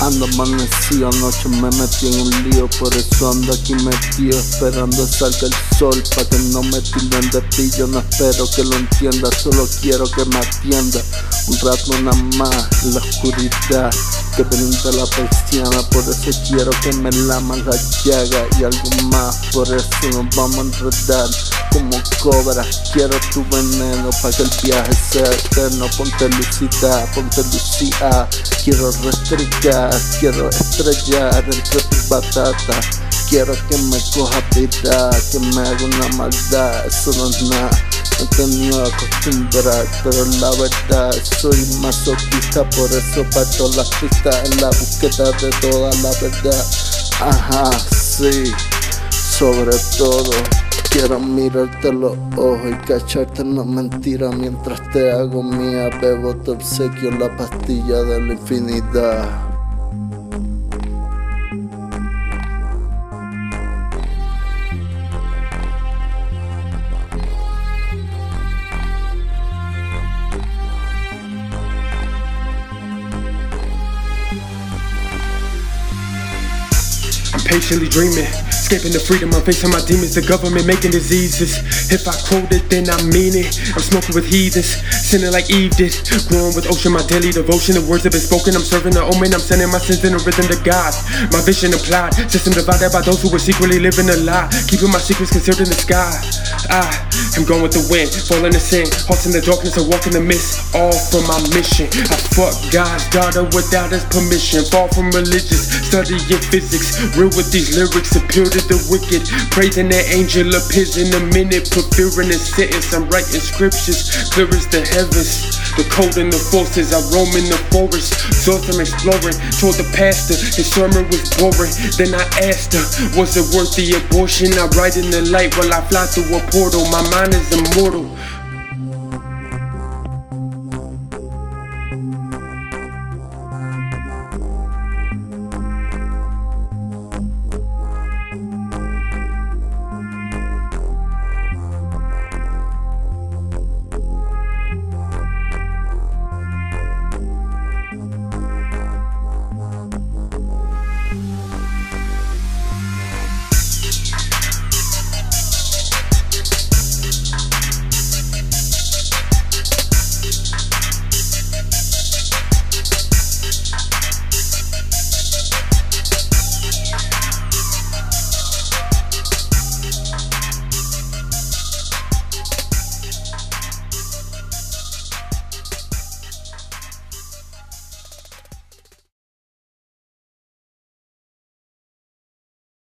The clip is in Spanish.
Ando amanecido, anoche me metí en un lío Por eso ando aquí metido Esperando salga el sol Pa' que no me tilden de pillo No espero que lo entienda Solo quiero que me atienda Un rato nada más La oscuridad que brinda la persiana Por eso quiero que me laman la llaga Y algo más Por eso nos vamos a enredar como cobra Quiero tu veneno para que el viaje sea eterno. Ponte lucida, ponte lucía Quiero restregar, quiero estrellar entre tus batatas Quiero que me coja vida, que me haga una maldad. Eso no es nada, he tenido acostumbrar Pero la verdad. Soy masoquista Por eso parto las pistas en la búsqueda de toda la verdad. Ajá, sí, sobre todo Quiero mirarte los ojos y cacharte una mentira Mientras te hago mía, bebo te obsequio la pastilla de la infinidad patiently dreaming Escaping the freedom, I'm facing my demons, the government making diseases. If I quote it, then I mean it. I'm smoking with heathens, sinning like Eve did. Growing with ocean, my daily devotion. The words have been spoken, I'm serving the omen. I'm sending my sins in a rhythm to God. My vision applied, system divided by those who were secretly living a lie. Keeping my secrets concealed in the sky. I am going with the wind, falling to sin. Hearts in the darkness, I walk in the mist. All for my mission. I fuck God's daughter without his permission. Far from religious, studying physics. Real with these lyrics, appeal to the wicked. Praising the angel appears in a minute. In a sentence. I'm writing scriptures, clear as the heavens. The cold and the forces, I roam in the forest. Thoughts I'm exploring. Told the pastor his sermon was boring. Then I asked her, was it worth the abortion? I ride in the light while I fly through a portal. My mind is immortal.